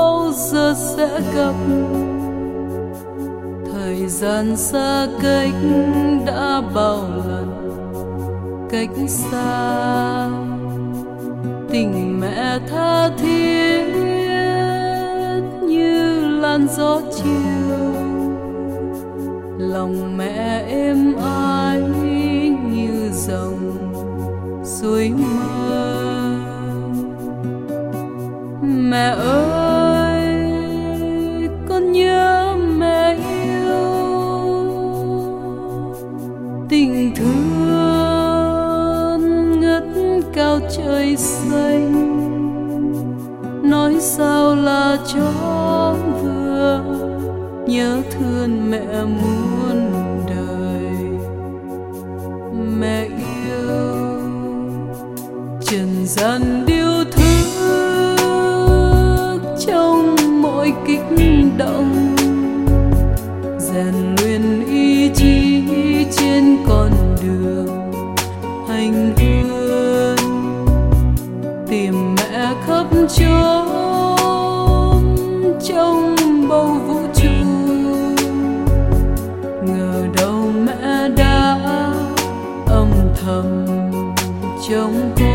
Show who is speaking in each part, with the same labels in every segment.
Speaker 1: bao giờ sẽ gặp. Thời gian xa cách đã bao lần, cách xa. Tình mẹ tha thiết như làn gió chiều. Lòng mẹ êm ái như dòng suối mơ. Mẹ ơi chốn vừa nhớ thương mẹ muôn trong cô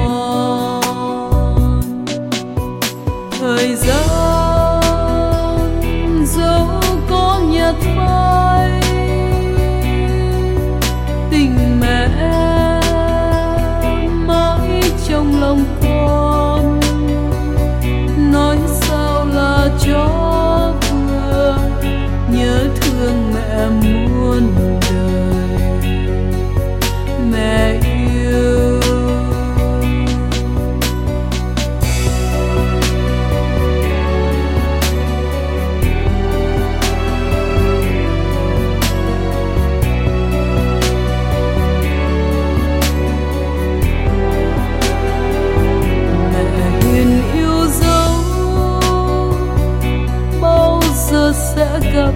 Speaker 1: gấp.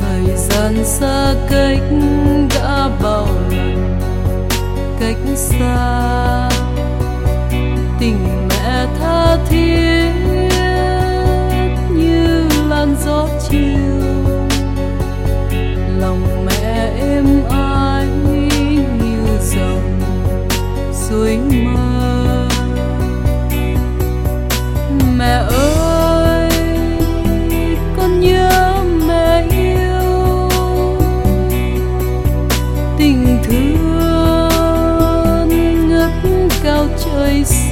Speaker 1: Thời gian xa cách đã bao lần cách xa. Tình mẹ tha thiết tình thương ngất cao trời xa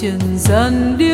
Speaker 1: trần gian đi.